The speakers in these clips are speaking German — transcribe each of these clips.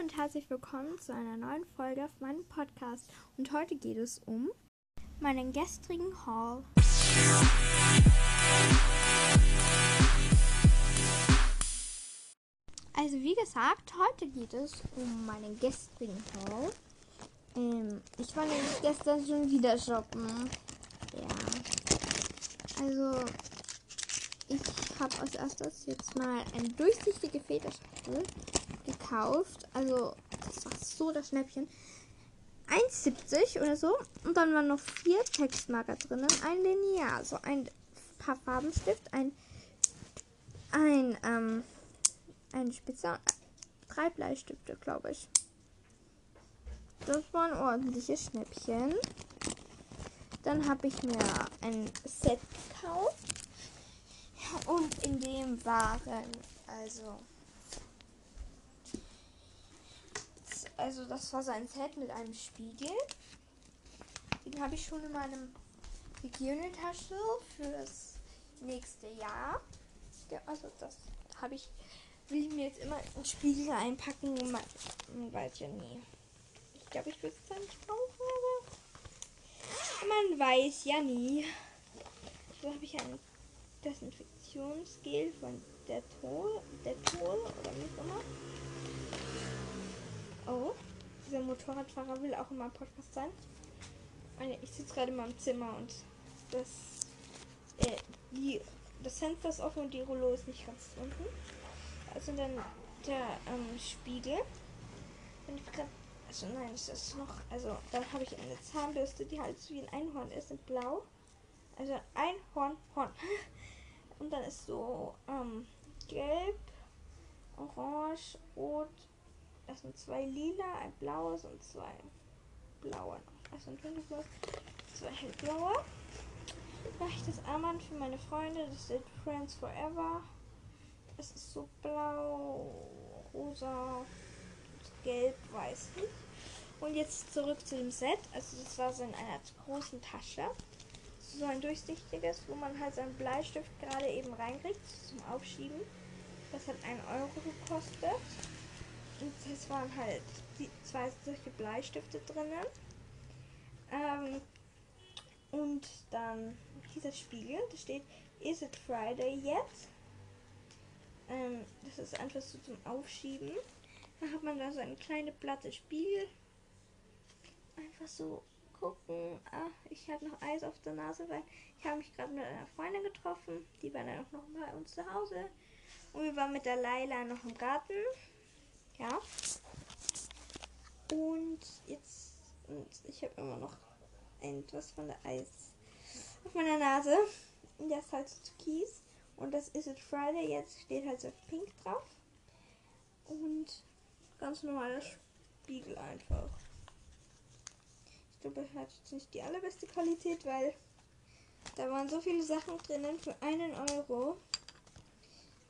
und herzlich willkommen zu einer neuen Folge auf meinem Podcast. Und heute geht es um meinen gestrigen Haul. Also wie gesagt, heute geht es um meinen gestrigen Haul. Ähm, ich war nämlich gestern schon wieder shoppen. Ja. Also ich habe als erstes jetzt mal eine durchsichtige Federschachtel gekauft. Also, das war so das Schnäppchen. 1,70 oder so. Und dann waren noch vier Textmarker drinnen. Ein Lineal, so ein paar Farbenstift, ein, ein, ähm, ein Spitzer, drei Bleistifte, glaube ich. Das war ein ordentliches Schnäppchen. Dann habe ich mir ein Set gekauft. Und in dem waren also also das war sein Set mit einem Spiegel. Den habe ich schon in meinem Hygienetasche für das nächste Jahr. Ja, also das habe ich, will ich mir jetzt immer einen Spiegel einpacken. Man, man weiß ja nie. Ich glaube, ich würde es dann nicht brauchen, aber man weiß ja nie. So habe ich ein Desinfektionsgel von Dettol, Dettol oder wie auch immer. Oh, dieser Motorradfahrer will auch in meinem Podcast sein. Ich sitze gerade in meinem Zimmer und das, äh, die, das Fenster ist offen und die Rollo ist nicht ganz unten. Also dann der ähm, Spiegel. Wenn ich grad, also nein, das ist noch. Also dann habe ich eine Zahnbürste, die halt so wie ein Einhorn ist, in blau. Also Einhorn, Horn. Und dann ist so ähm, gelb, orange, rot, das sind zwei lila, ein blaues und zwei blaue. Also ein dunkelblaues, zwei hellblaue. Mache ich das Armband für meine Freunde. Das ist Friends Forever. Es ist so blau, rosa, gelb, weiß nicht. Und jetzt zurück zu dem Set. Also das war so in einer großen Tasche. So ein durchsichtiges, wo man halt seinen Bleistift gerade eben reinkriegt zum Aufschieben. Das hat 1 Euro gekostet. Es waren halt die zwei solche Bleistifte drinnen. Ähm, und dann dieser Spiegel, da steht, is it Friday yet? Ähm, das ist einfach so zum Aufschieben. Dann hat man da so eine kleine platte Spiegel. Einfach so gucken. Ah, ich habe noch Eis auf der Nase, weil ich habe mich gerade mit einer Freundin getroffen. Die war dann auch noch bei uns zu Hause. Und wir waren mit der Laila noch im Garten. Ja. Und jetzt, und ich habe immer noch etwas von der Eis auf meiner Nase. Und das ist halt Kies. Und das ist It Friday. Jetzt steht halt so pink drauf. Und ganz normaler Spiegel einfach. Ich glaube, er hat jetzt nicht die allerbeste Qualität, weil da waren so viele Sachen drinnen für einen Euro.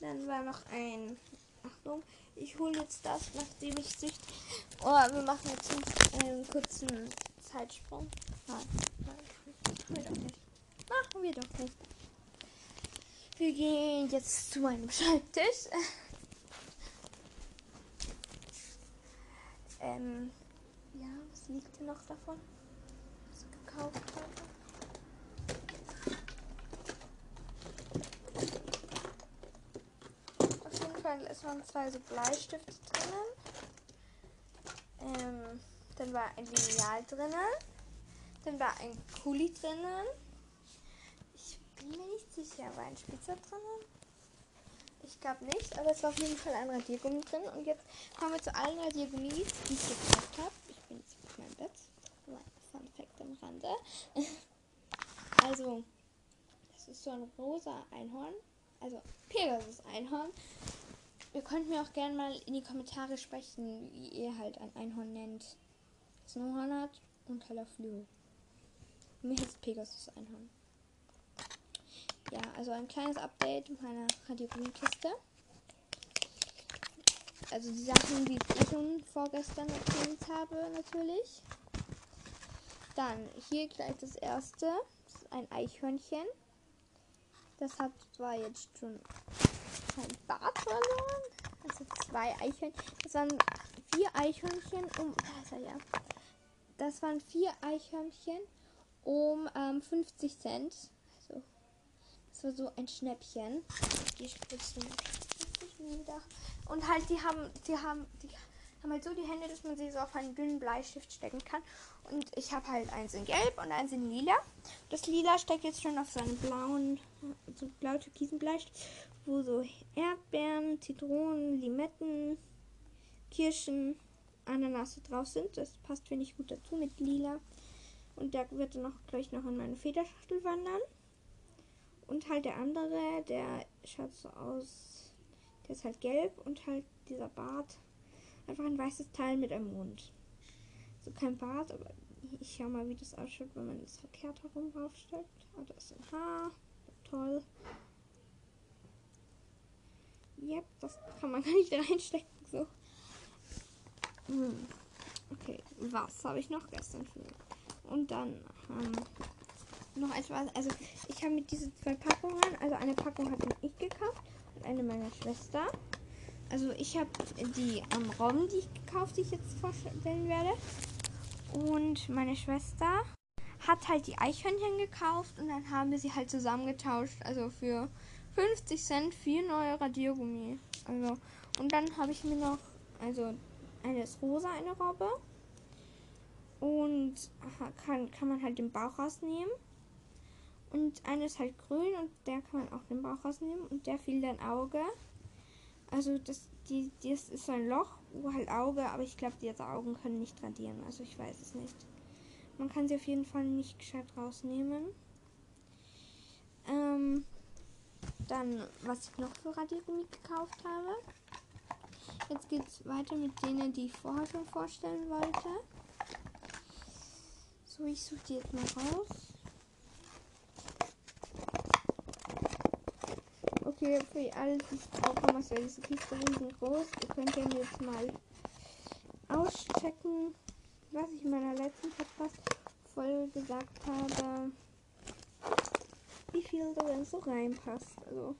Dann war noch ein Achtung, ich hole jetzt das, nachdem ich sich. Oh, wir machen jetzt einen kurzen Zeitsprung. Nein, nein, machen wir doch nicht. Machen wir doch nicht. Wir gehen jetzt zu meinem Schreibtisch. ähm, ja, was liegt denn noch davon? Was ich gekauft habe? Fall, es waren zwei so Bleistifte drinnen. Ähm, dann war ein Lineal drinnen. Dann war ein Kuli drinnen. Ich bin mir nicht sicher, war ein Spitzer drinnen? Ich glaube nicht, aber es war auf jeden Fall ein Radiergummi drin. Und jetzt kommen wir zu allen Radiergummis, die ich gekauft habe. Ich bin jetzt auf meinem Bett. Fun Fact am Rande. also, das ist so ein rosa Einhorn. Also Pegasus Einhorn. Ihr könnt mir auch gerne mal in die Kommentare sprechen, wie ihr halt ein Einhorn nennt. Snowhorn hat und heller Flügel. Mir heißt Pegasus Einhorn. Ja, also ein kleines Update meiner Radiogrammkiste. Also die Sachen, die ich schon vorgestern erzählt habe, natürlich. Dann hier gleich das erste. Das ist ein Eichhörnchen. Das hat zwar jetzt schon kein Bart verloren. Also zwei Eichhörnchen. Das waren vier Eichhörnchen um. Er ja. Das waren vier Eichhörnchen um ähm, 50 Cent. Also, das war so ein Schnäppchen. Die spritzen wieder. Und halt, die haben, die haben, die haben halt so die Hände, dass man sie so auf einen dünnen Bleistift stecken kann. Und ich habe halt eins in Gelb und eins in Lila. Das Lila steckt jetzt schon auf seinen blauen, so blau türkisen Bleistift, wo so Erdbeeren, Zitronen, Limetten, Kirschen, Ananasse drauf sind. Das passt, finde ich, gut dazu mit Lila. Und der wird dann auch gleich noch in meine Federschachtel wandern. Und halt der andere, der schaut so aus. Der ist halt gelb und halt dieser Bart. Einfach ein weißes Teil mit einem Mund. So kein Bart, aber ich schau mal, wie das ausschaut, wenn man es verkehrt herum draufstellt. Ah, da ist ein Haar. Toll. Yep, das kann man gar nicht reinstecken. So. Hm. Okay, was habe ich noch gestern für und dann ähm, noch etwas. Also ich habe mit diesen zwei Packungen, also eine Packung hatte ich gekauft und eine meiner Schwester. Also ich habe die ähm, Robben, die ich gekauft, die ich jetzt vorstellen werde. Und meine Schwester hat halt die Eichhörnchen gekauft und dann haben wir sie halt zusammengetauscht. Also für 50 Cent vier neue Radiergummi. Also und dann habe ich mir noch, also eine ist rosa, eine Robbe. Und kann, kann man halt den Bauch rausnehmen. Und eine ist halt grün und der kann man auch den Bauch rausnehmen. Und der fiel dann Auge. Also das, die, das ist so ein Loch, wo halt Auge, aber ich glaube, diese Augen können nicht radieren. Also ich weiß es nicht. Man kann sie auf jeden Fall nicht gescheit rausnehmen. Ähm, dann, was ich noch für Radiergummi gekauft habe. Jetzt geht es weiter mit denen, die ich vorher schon vorstellen wollte. So, ich suche die jetzt mal raus. Okay, für alle, die es brauchen, was wäre diese Kiste riesengroß. Ihr könnt ja jetzt mal auschecken, was ich in meiner letzten Podcast-Folge gesagt habe, wie viel da denn so reinpasst. Also,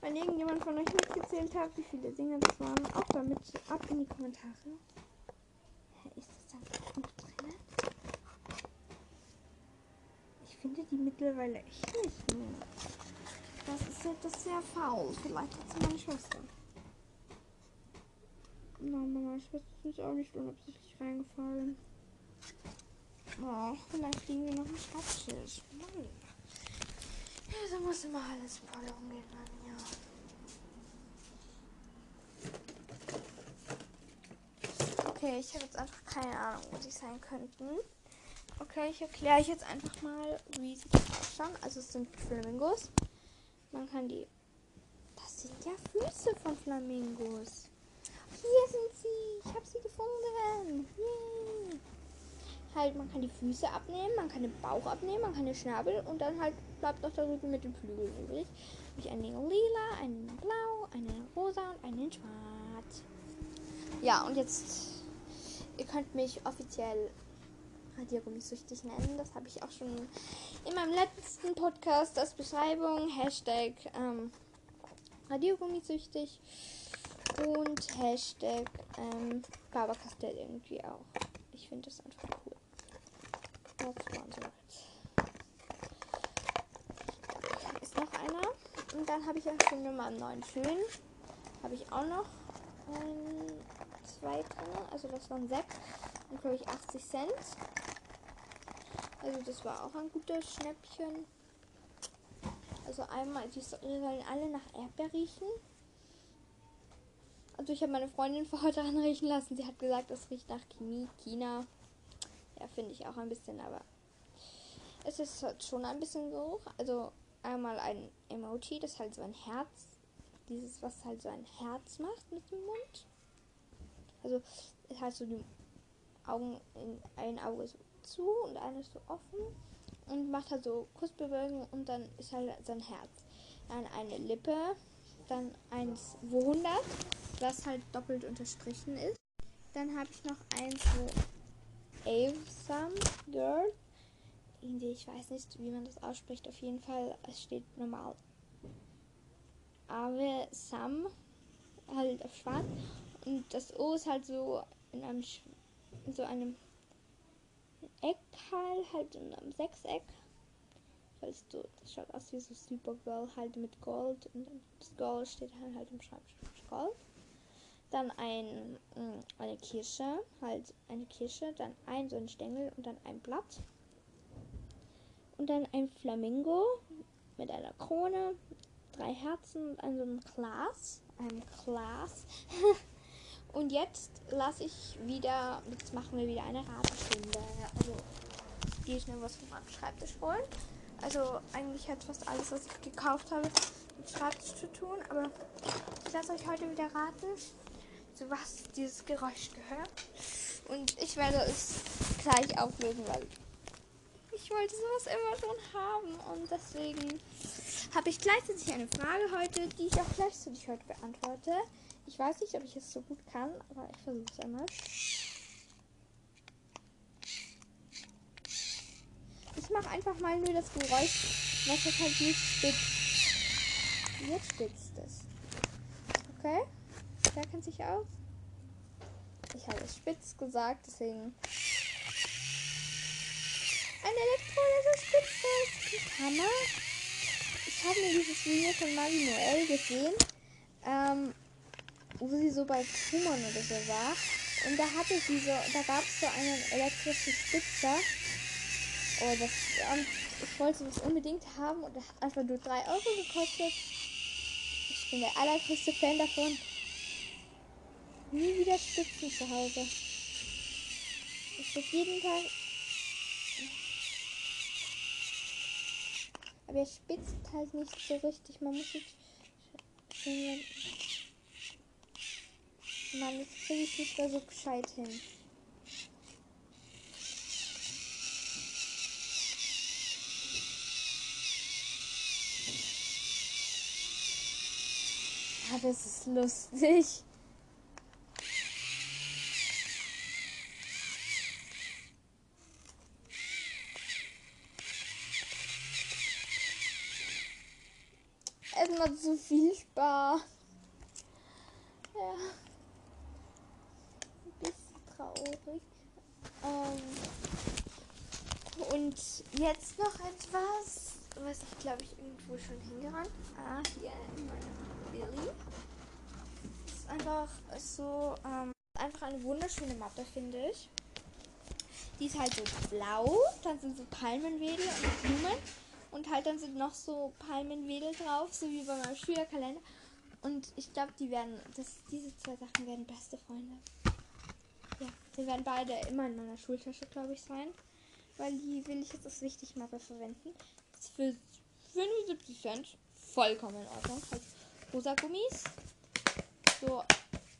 wenn irgendjemand von euch mitgezählt hat, wie viele Dinge das waren, auch damit ab in die Kommentare. Ist das dann gut drin? finde die mittlerweile echt nicht mehr. Das ist etwas sehr faul. Vielleicht hat sie meine Schwester. Nein, meine Schwester ist nicht auch nicht unabsichtlich reingefallen. Oh, vielleicht liegen wir noch im Schreibtisch. Mann. Ja, da muss immer alles voll umgehen, Mann, ja. Okay, ich habe jetzt einfach keine Ahnung, wo sie sein könnten. Okay, ich erkläre euch jetzt einfach mal, wie sie ausschauen. Also es sind Flamingos. Man kann die. Das sind ja Füße von Flamingos. Hier sind sie. Ich habe sie gefunden. Yay. Halt, man kann die Füße abnehmen, man kann den Bauch abnehmen, man kann den Schnabel und dann halt bleibt noch der Rücken mit den Flügeln übrig. Habe ich einen lila, einen blau, einen rosa und einen schwarz. Ja, und jetzt, ihr könnt mich offiziell Radiergummisüchtig nennen. Das habe ich auch schon in meinem letzten Podcast als Beschreibung. Hashtag ähm, Radiergummisüchtig und Hashtag ähm, Faber-Castell irgendwie auch. Ich finde das einfach cool. Ist noch einer. Und dann habe ich auch schon einen neuen Föhn. Habe ich auch noch ein, zwei drin. Also das waren sechs. Und glaube ich 80 Cent. Also das war auch ein gutes Schnäppchen. Also einmal, die sollen alle nach Erdbeer riechen. Also ich habe meine Freundin vor heute anriechen lassen. Sie hat gesagt, es riecht nach Chemie, China. Finde ich auch ein bisschen, aber es ist halt schon ein bisschen so. Also einmal ein Emoji, das halt so ein Herz, dieses, was halt so ein Herz macht mit dem Mund. Also es hat so die Augen in ein Auge so zu und eines so offen und macht halt so Kussbewegungen und dann ist halt sein Herz. Dann eine Lippe, dann eins wo 100, was halt doppelt unterstrichen ist. Dann habe ich noch eins wo Avesome Girl. Ich weiß nicht, wie man das ausspricht. Auf jeden Fall, es steht normal. Ave Sam. halt auf schwarz. Und das O ist halt so in einem in so einem Eck halt, halt in einem Sechseck. Weißt du, das schaut aus wie so Supergirl halt mit Gold und das Gold steht halt, halt im Schreibtisch Gold. Dann ein, mm, eine Kirsche, halt eine Kirsche, dann ein so ein Stängel und dann ein Blatt. Und dann ein Flamingo mit einer Krone, drei Herzen und einem Glas. Einem Glas. und jetzt lasse ich wieder, jetzt machen wir wieder eine Ratenstunde. Also gehe ich mir was meinem Schreibtisch holen. Also eigentlich hat fast alles, was ich gekauft habe, mit Schreibtisch zu tun. Aber ich lasse euch heute wieder raten, zu was dieses Geräusch gehört. Und ich werde es gleich auflösen, weil ich wollte sowas immer schon haben. Und deswegen habe ich gleichzeitig eine Frage heute, die ich auch gleichzeitig heute beantworte. Ich weiß nicht, ob ich es so gut kann, aber ich versuche es einmal. Ich mache einfach mal nur das Geräusch, was das halt nicht spitzt. Jetzt spitzt es. Okay? Der kennt sich aus. Ich habe es spitz gesagt, deswegen. Ein Elektro, der so spitz ist. Hammer. Ich habe mir dieses Video von Marie Noel gesehen. Ähm, wo sie so bei Truman oder so war. Und da hatte sie so, da gab es so einen elektrischen Spitzer. Oh, das, ähm, ich wollte das unbedingt haben und der hat einfach nur 3 Euro gekostet. Ich bin der allergrößte Fan davon. Nie wieder Spitzen zu Hause. Ich will jeden Tag. Aber er spitzt halt nicht so richtig. Man muss sich. Mann, jetzt kriege ich nicht mehr so gescheit hin. Ah, das ist lustig. Macht so viel Spaß. Ja. Ein bisschen traurig. Ähm. Und jetzt noch etwas, was ich glaube ich irgendwo schon hingerannt. Ah, hier in meinem Billy. Ist einfach so, ähm, einfach eine wunderschöne Mappe, finde ich. Die ist halt so blau, dann sind so Palmenwedel und Blumen und halt dann sind noch so Palmenwedel drauf, so wie bei meinem Schülerkalender. Und ich glaube, die werden, das, diese zwei Sachen werden beste Freunde. Ja, die werden beide immer in meiner Schultasche, glaube ich, sein. Weil die will ich jetzt als Wichtigmappe verwenden. Das ist für 75 Cent vollkommen in Ordnung. Also rosa Gummis. So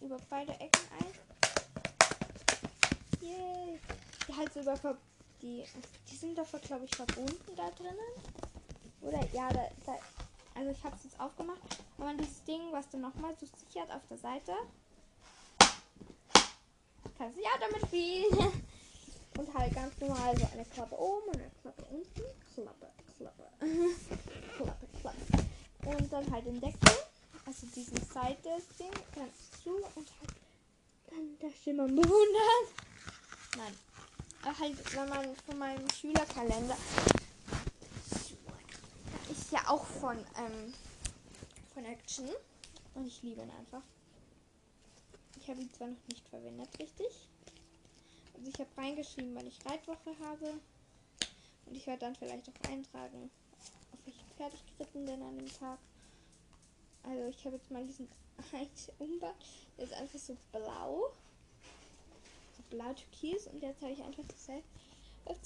über beide Ecken ein. Yay. Die halt so über die, die sind dafür glaube ich verbunden da drinnen. Oder ja, da, da also ich habe es jetzt aufgemacht. Wenn man dieses Ding, was du nochmal so sichert auf der Seite, kannst du ja damit spielen. Und halt ganz normal so eine Klappe oben und eine Klappe unten. Klappe, Klappe. Klappe, Klappe. Und dann halt den Deckel also diesen Seite-Ding ganz zu und halt dann das Schimmern bewundern. Nein. Halt, wenn man von meinem Schülerkalender ist ja auch von, ähm, von Action. Und ich liebe ihn einfach. Ich habe ihn zwar noch nicht verwendet, richtig. Also ich habe reingeschrieben, wann ich Reitwoche habe. Und ich werde dann vielleicht auch eintragen, auf welchen Pferd ich geritten bin an dem Tag. Also ich habe jetzt mal diesen Umbau. Der ist einfach so blau. Blau türkis. Und jetzt habe ich einfach gesagt.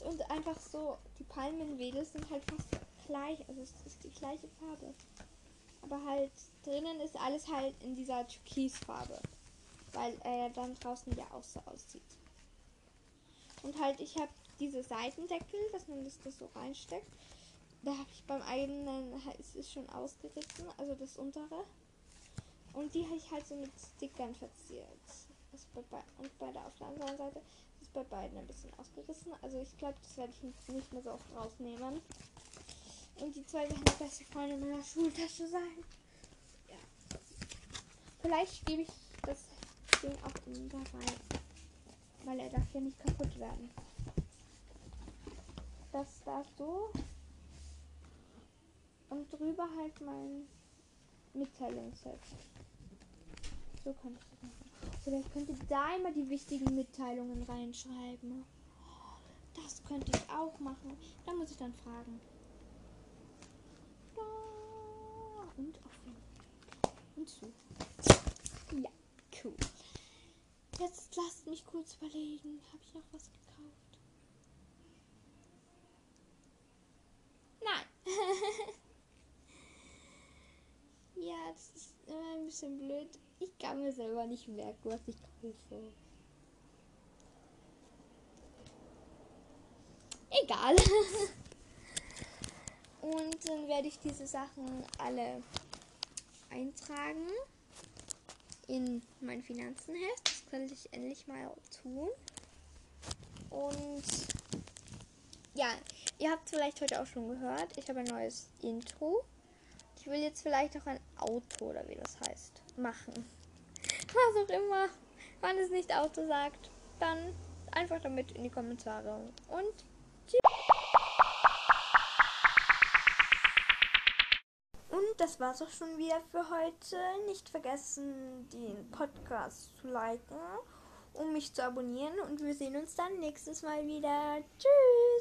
Und einfach so, die Palmenwedel sind halt fast gleich. Also es ist die gleiche Farbe. Aber halt drinnen ist alles halt in dieser Türkisfarbe. Weil er dann draußen ja auch so aussieht. Und halt, ich habe diese Seitendeckel, dass man das so reinsteckt. Da habe ich beim eigenen, es ist schon ausgerissen, also das untere. Und die habe ich halt so mit Stickern verziert. Also bei und bei der auf der anderen Seite ist bei beiden ein bisschen ausgerissen. Also ich glaube, das werde ich nicht mehr so oft rausnehmen. Und die zwei werden die beste Freunde meiner Schultasche sein. Ja. Vielleicht gebe ich das Ding auch in da rein. Weil er darf ja nicht kaputt werden. Das da so. Und drüber halt mein Mitteilungsset. So könnte ich das machen. Oder ich könnte da immer die wichtigen Mitteilungen reinschreiben. Das könnte ich auch machen. Da muss ich dann fragen. Da und offen. Und zu. Ja, cool. Jetzt lasst mich kurz überlegen. Habe ich noch was gekauft? Nein. ja, das ist immer ein bisschen blöd. Ich kann mir selber nicht merken, was ich kaufe. Egal. Und dann werde ich diese Sachen alle eintragen in mein Finanzenheft. Das könnte ich endlich mal tun. Und ja, ihr habt vielleicht heute auch schon gehört. Ich habe ein neues Intro. Ich will jetzt vielleicht auch ein Auto oder wie das heißt machen. Was auch immer. Wenn es nicht Auto sagt, dann einfach damit in die Kommentare. Und tschüss. Und das war's auch schon wieder für heute. Nicht vergessen, den Podcast zu liken, um mich zu abonnieren. Und wir sehen uns dann nächstes Mal wieder. Tschüss!